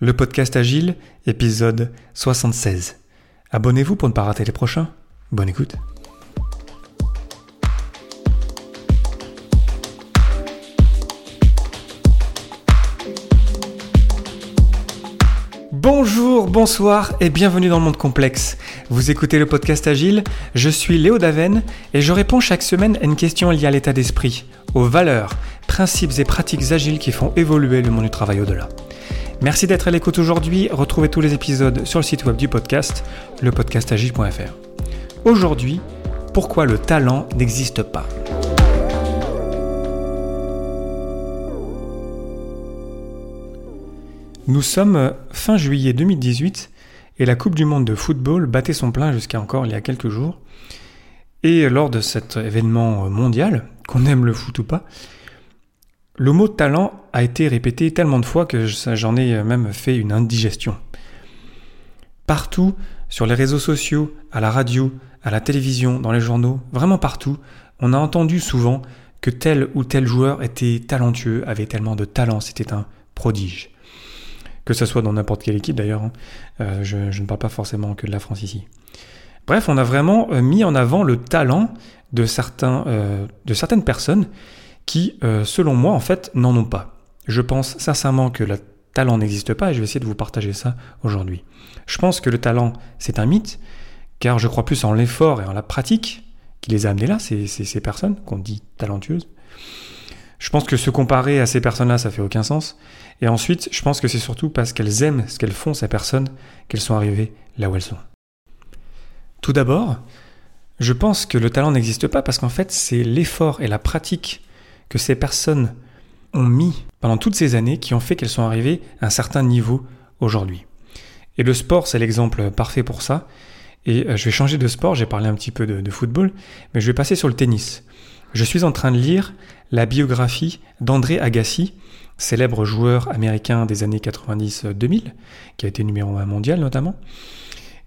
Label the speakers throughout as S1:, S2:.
S1: Le podcast Agile, épisode 76. Abonnez-vous pour ne pas rater les prochains. Bonne écoute. Bonjour, bonsoir et bienvenue dans le monde complexe. Vous écoutez le podcast Agile, je suis Léo Daven et je réponds chaque semaine à une question liée à l'état d'esprit, aux valeurs, principes et pratiques agiles qui font évoluer le monde du travail au-delà. Merci d'être à l'écoute aujourd'hui. Retrouvez tous les épisodes sur le site web du podcast, lepodcastagile.fr. Aujourd'hui, pourquoi le talent n'existe pas? Nous sommes fin juillet 2018 et la Coupe du Monde de football battait son plein jusqu'à encore il y a quelques jours. Et lors de cet événement mondial, qu'on aime le foot ou pas, le mot talent a été répété tellement de fois que j'en ai même fait une indigestion. Partout, sur les réseaux sociaux, à la radio, à la télévision, dans les journaux, vraiment partout, on a entendu souvent que tel ou tel joueur était talentueux, avait tellement de talent, c'était un prodige. Que ce soit dans n'importe quelle équipe d'ailleurs, hein. euh, je, ne parle pas forcément que de la France ici. Bref, on a vraiment euh, mis en avant le talent euh, de certaines personnes qui, euh, selon moi, en fait, n'en ont pas. Je pense sincèrement que le talent n'existe pas et je vais essayer de vous partager ça aujourd'hui. Je pense que le talent, c'est un mythe, car je crois plus en l'effort et en la pratique qui les a amenés là, ces, ces, personnes qu'on dit talentueuses. Je pense que se comparer à ces personnes-là, ça fait aucun sens. Et ensuite, je pense que c'est surtout parce qu'elles aiment ce qu'elles font, ces personnes, qu'elles sont arrivées là où elles sont. Tout d'abord, je pense que le talent n'existe pas parce qu'en fait, c'est l'effort et la pratique que ces personnes ont mis pendant toutes ces années qui ont fait qu'elles sont arrivées à un certain niveau aujourd'hui. Et le sport, c'est l'exemple parfait pour ça. Et euh, je vais changer de sport, j'ai parlé un petit peu de, football, mais je vais passer sur le tennis. Je suis en train de lire la biographie d'André Agassi, célèbre joueur américain des années 90-2000, qui a été numéro 1 mondial notamment,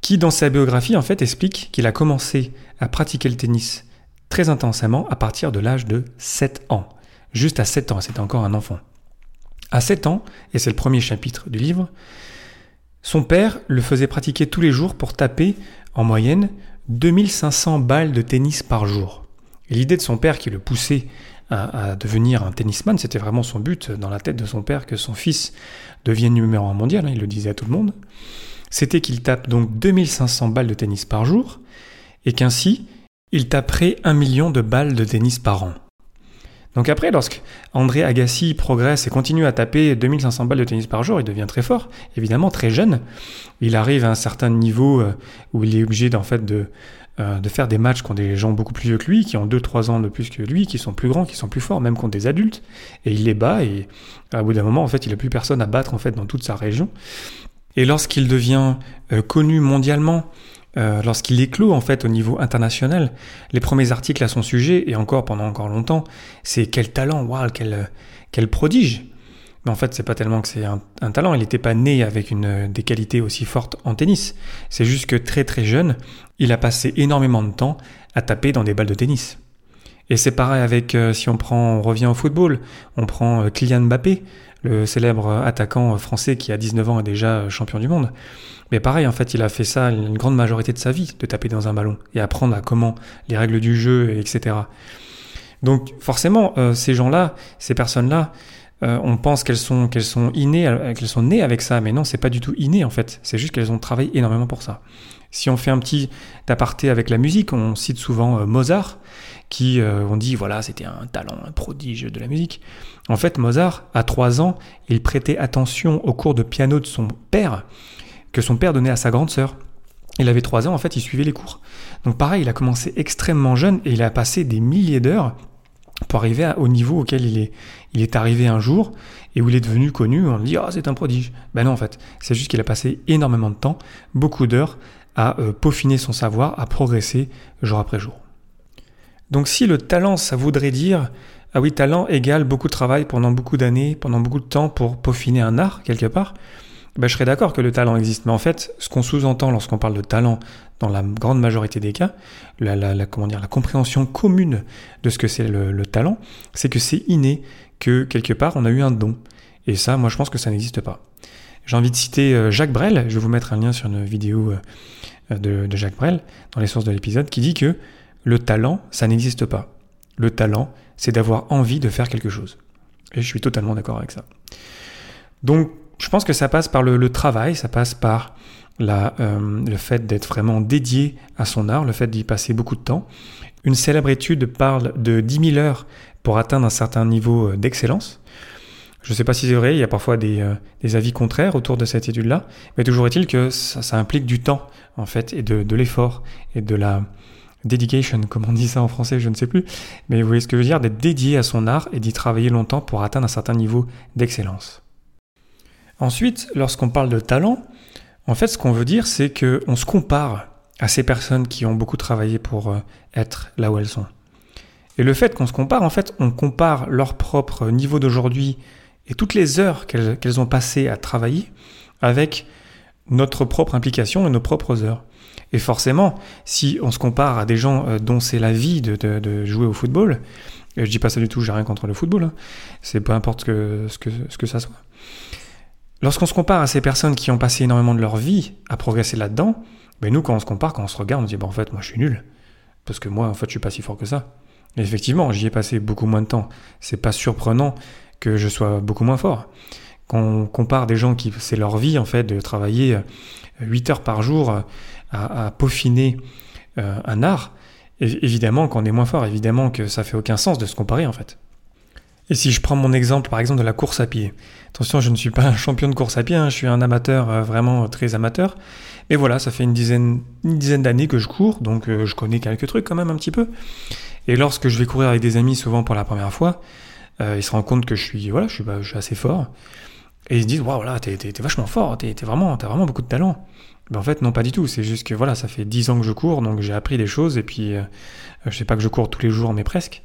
S1: qui dans sa biographie en fait explique qu'il a commencé à pratiquer le tennis très intensément à partir de l'âge de 7 ans. Juste à 7 ans, c'était encore un enfant. À 7 ans, et c'est le premier chapitre du livre, son père le faisait pratiquer tous les jours pour taper, en moyenne, 2500 balles de tennis par jour. L'idée de son père qui le poussait à, devenir un tennisman, c'était vraiment son but dans la tête de son père que son fils devienne numéro 1 mondial, hein, il le disait à tout le monde, c'était qu'il tape donc 2500 balles de tennis par jour, et qu'ainsi, il taperait un million de balles de tennis par an. Donc après, lorsque André Agassi progresse et continue à taper 2500 balles de tennis par jour, il devient très fort, évidemment très jeune. Il arrive à un certain niveau euh, où il est obligé d'en fait de, euh, de faire des matchs contre des gens beaucoup plus vieux que lui, qui ont 2-3 ans de plus que lui, qui sont plus grands, qui sont plus forts, même contre des adultes. Et il les bat et à bout d'un moment, en fait, il n'a plus personne à battre en fait dans toute sa région. Et lorsqu'il devient euh, connu mondialement, euh, lorsqu'il éclot en fait au niveau international, les premiers articles à son sujet, et encore pendant encore longtemps, c'est quel talent, waouh, quel, quel prodige. Mais en fait, c'est pas tellement que c'est un, talent, il n'était pas né avec une, des qualités aussi fortes en tennis. C'est juste que très très jeune, il a passé énormément de temps à taper dans des balles de tennis. Et c'est pareil avec, euh, si on prend, revient au football, on prend euh, Kylian Mbappé, le célèbre attaquant français qui a 19 ans est déjà champion du monde. Mais pareil, en fait, il a fait ça une grande majorité de sa vie, de taper dans un ballon et apprendre à comment les règles du jeu, etc. Donc forcément, euh, ces gens-là, ces personnes-là, euh, on pense qu'elles sont qu'elles sont innées, euh, qu'elles sont nées avec ça, mais non, c'est pas du tout inné en fait. C'est juste qu'elles ont travaillé énormément pour ça. Si on fait un petit aparté avec la musique, on cite souvent Mozart, qui on dit voilà c'était un talent, un prodige de la musique. En fait, Mozart, à 3 ans, il prêtait attention au cours de piano de son père que son père donnait à sa grande sœur. Il avait 3 ans, en fait, il suivait les cours. Donc pareil, il a commencé extrêmement jeune et il a passé des milliers d'heures pour arriver au niveau auquel il est, il est arrivé un jour et où il est devenu connu. On dit, ah, c'est un prodige. Ben non, en fait, c'est juste qu'il a passé énormément de temps, beaucoup d'heures, à euh, peaufiner son savoir, à progresser jour après jour. Donc si le talent, ça voudrait dire, ah oui, talent égale beaucoup de travail pendant beaucoup d'années, pendant beaucoup de temps pour peaufiner un art, quelque part, ben, je serais d'accord que le talent existe. Mais en fait, ce qu'on sous-entend lorsqu'on parle de talent, dans la grande majorité des cas, la, la compréhension commune de ce que c'est le, talent, c'est que c'est inné, que quelque part on a eu un don. Et ça, moi je pense que ça n'existe pas. J'ai envie de citer Jacques Brel, je vais vous mettre un lien sur une vidéo de, de Jacques Brel dans les sources de l'épisode, qui dit que le talent, ça n'existe pas. Le talent, c'est d'avoir envie de faire quelque chose. Et je suis totalement d'accord avec ça. Donc, je pense que ça passe par le, travail, ça passe par euh, le fait d'être vraiment dédié à son art, le fait d'y passer beaucoup de temps. Une célèbre étude parle de 10 000 heures pour atteindre un certain niveau euh, d'excellence. Je ne sais pas si c'est vrai, il y a parfois des, euh, des, avis contraires autour de cette étude-là, mais toujours est-il que ça, ça, implique du temps, en fait, et de, de l'effort, et de la, dedication, comme on dit ça en français, je ne sais plus, mais vous voyez ce que je veux dire, d'être dédié à son art et d'y travailler longtemps pour atteindre un certain niveau d'excellence. Ensuite, lorsqu'on parle de talent, en fait, ce qu'on veut dire, c'est qu'on se compare à ces personnes qui ont beaucoup travaillé pour euh, être là où elles sont. Et le fait qu'on se compare, en fait, on compare leur propre niveau d'aujourd'hui et toutes les heures qu'elles ont passées à travailler avec notre propre implication et nos propres heures. Et forcément, si on se compare à des gens euh, dont c'est la vie de, jouer au football, et je dis pas ça du tout, j'ai rien contre le football, hein, c'est peu importe ce, que, ce que ça soit. Lorsqu'on se compare à ces personnes qui ont passé énormément de leur vie à progresser là-dedans, ben nous, quand on se compare, quand on se regarde, on se dit, ben en fait, moi, je suis nul. Parce que moi, en fait, je suis pas si fort que ça. Et effectivement, j'y ai passé beaucoup moins de temps. C'est pas surprenant que je sois beaucoup moins fort. Quand on compare des gens qui, c'est leur vie, en fait, de travailler 8 heures par jour à, peaufiner euh, un art, évidemment qu'on est moins fort, évidemment que ça fait aucun sens de se comparer, en fait. Et si je prends mon exemple, par exemple, de la course à pied. Attention, je ne suis pas un champion de course à pied, hein, je suis un amateur, euh, vraiment très amateur. Mais voilà, ça fait une dizaine, d'années que je cours, donc euh, je connais quelques trucs quand même un petit peu. Et lorsque je vais courir avec des amis, souvent pour la première fois, euh, ils se rendent compte que je suis, voilà, je suis, je suis assez fort. Et ils se disent, waouh, voilà, t'es, vachement fort, t'es, vraiment, t'as vraiment beaucoup de talent. Mais en fait, non, pas du tout. C'est juste que voilà, ça fait dix ans que je cours, donc j'ai appris des choses, et puis je sais pas que je cours tous les jours, mais presque.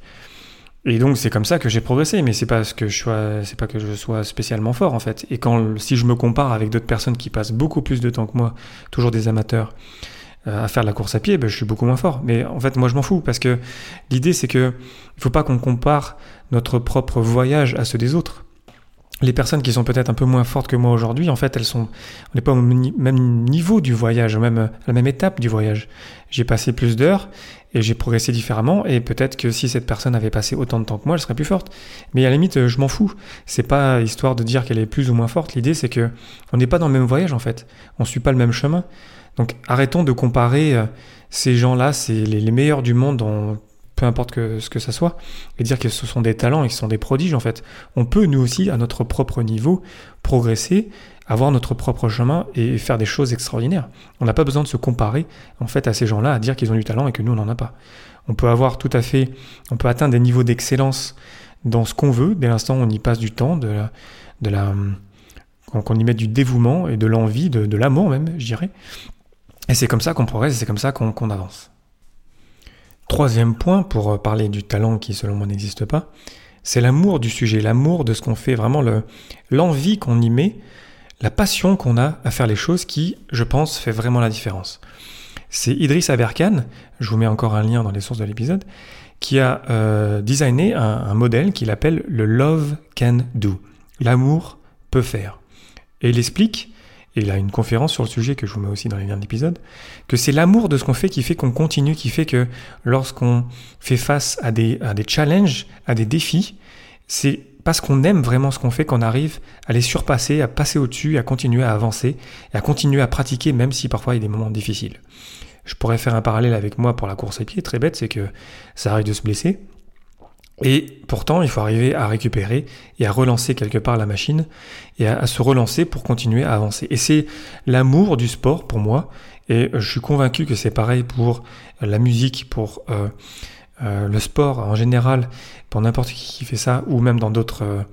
S1: Et donc c'est comme ça que j'ai progressé, mais c'est pas ce que je sois, c'est pas que je sois spécialement fort en fait. Et quand si je me compare avec d'autres personnes qui passent beaucoup plus de temps que moi, toujours des amateurs, euh, à faire la course à pied, ben, je suis beaucoup moins fort. Mais en fait, moi je m'en fous parce que l'idée c'est que il faut pas qu'on compare notre propre voyage à ceux des autres les personnes qui sont peut-être un peu moins fortes que moi aujourd'hui, en fait, elles sont, on n'est pas au même niveau du voyage, même à la même étape du voyage. J'ai passé plus d'heures et j'ai progressé différemment. Et peut-être que si cette personne avait passé autant de temps que moi, elle serait plus forte. Mais à la limite, je m'en fous. C'est pas histoire de dire qu'elle est plus ou moins forte. L'idée, c'est que on n'est pas dans le même voyage en fait. On suit pas le même chemin. Donc, arrêtons de comparer euh, ces gens-là. C'est les, meilleurs du monde en peu importe ce que ça soit, et dire que ce sont des talents et que ce sont des prodiges en fait. On peut nous aussi, à notre propre niveau, progresser, avoir notre propre chemin et faire des choses extraordinaires. On n'a pas besoin de se comparer en fait à ces gens-là, à dire qu'ils ont du talent et que nous on n'en a pas. On peut avoir tout à fait, on peut atteindre des niveaux d'excellence dans ce qu'on veut, dès l'instant où on y passe du temps, de la, de la, qu'on y met du dévouement et de l'envie, de, l'amour même, je dirais. Et c'est comme ça qu'on progresse, c'est comme ça qu'on avance. Troisième point, pour euh, parler du talent qui selon moi n'existe pas, c'est l'amour du sujet, l'amour de ce qu'on fait, vraiment l'envie qu'on y met, la passion qu'on a à faire les choses qui, je pense, fait vraiment la différence. C'est Idriss Aberkan, je vous mets encore un lien dans les sources de l'épisode, qui a euh, designé un, un modèle qu'il appelle le Love Can Do. L'amour peut faire. Et il explique et il a une conférence sur le sujet que je vous mets aussi dans les liens d'épisode, que c'est l'amour de ce qu'on fait qui fait qu'on continue, qui fait que lorsqu'on fait face à des, challenges, à des défis, c'est parce qu'on aime vraiment ce qu'on fait qu'on arrive à les surpasser, à passer au-dessus, à continuer à avancer, à continuer à pratiquer même si parfois il y a des moments difficiles. Je pourrais faire un parallèle avec moi pour la course à pied, très bête, c'est que ça arrive de se blesser, et pourtant, il faut arriver à récupérer et à relancer quelque part la machine et à, se relancer pour continuer à avancer. Et c'est l'amour du sport pour moi. Et je suis convaincu que c'est pareil pour la musique, pour euh, euh, le sport en général, pour n'importe qui qui fait ça, ou même dans d'autres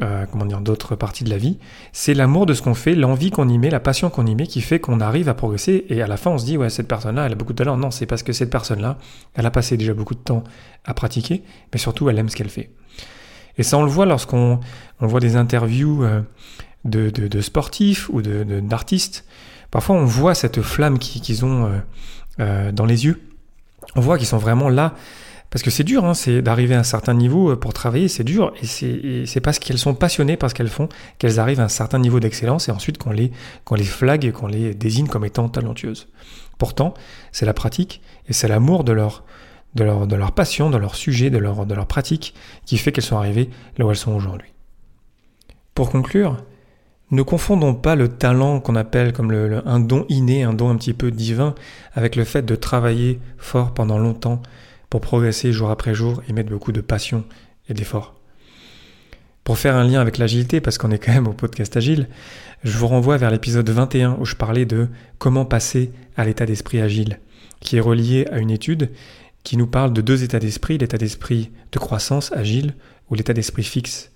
S1: euh, comment dire, d'autres parties de la vie. C'est l'amour de ce qu'on fait, l'envie qu'on y met, la passion qu'on y met qui fait qu'on arrive à progresser et à la fin on se dit ouais cette personne-là elle a beaucoup de talent. Non, c'est parce que cette personne-là, elle a passé déjà beaucoup de temps à pratiquer, mais surtout elle aime ce qu'elle fait. Et ça on le voit lorsqu'on on voit des interviews euh, de, de, sportifs ou d'artistes. Parfois on voit cette flamme qu'ils ont euh, dans les yeux. On voit qu'ils sont vraiment là Parce que c'est dur, hein, c'est d'arriver à un certain niveau euh, pour travailler, c'est dur. Et c'est parce qu'elles sont passionnées par ce qu'elles font qu'elles arrivent à un certain niveau d'excellence et ensuite qu'on les, les flague et qu'on les désigne comme étant talentueuses. Pourtant, c'est la pratique et c'est l'amour de leur, de, leur, de leur passion, de leur sujet, de leur, de leur pratique qui fait qu'elles sont arrivées là où elles sont aujourd'hui. Pour conclure, ne confondons pas le talent qu'on appelle comme le, un don inné, un don un petit peu divin, avec le fait de travailler fort pendant longtemps pour progresser jour après jour et mettre beaucoup de passion et d'effort. Pour faire un lien avec l'agilité, parce qu'on est quand même au podcast agile, je vous renvoie vers l'épisode 21 où je parlais de comment passer à l'état d'esprit agile, qui est relié à une étude qui nous parle de deux états d'esprit, l'état d'esprit de croissance agile ou l'état d'esprit fixe.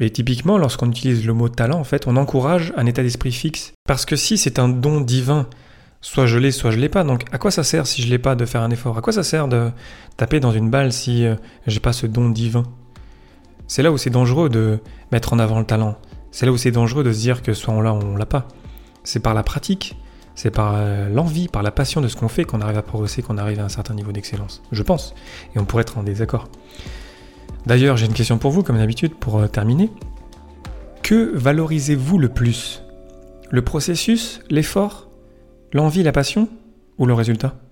S1: Et typiquement, lorsqu'on utilise le mot talent, en fait, on encourage un état d'esprit fixe. Parce que si c'est un don divin, soit je l'ai, soit je l'ai pas. Donc, à quoi ça sert si je l'ai pas de faire un effort? À quoi ça sert de taper dans une balle si euh, j'ai pas ce don divin? C'est là où c'est dangereux de mettre en avant le talent. C'est là où c'est dangereux de se dire que soit on l'a on l'a pas. C'est par la pratique, c'est par euh, l'envie, par la passion de ce qu'on fait qu'on arrive à progresser, qu'on arrive à un certain niveau d'excellence. Je pense. Et on pourrait être en désaccord. D'ailleurs, j'ai une question pour vous, comme d'habitude, pour euh, terminer. Que valorisez-vous le plus? Le processus, l'effort, l'envie, la passion ou le résultat?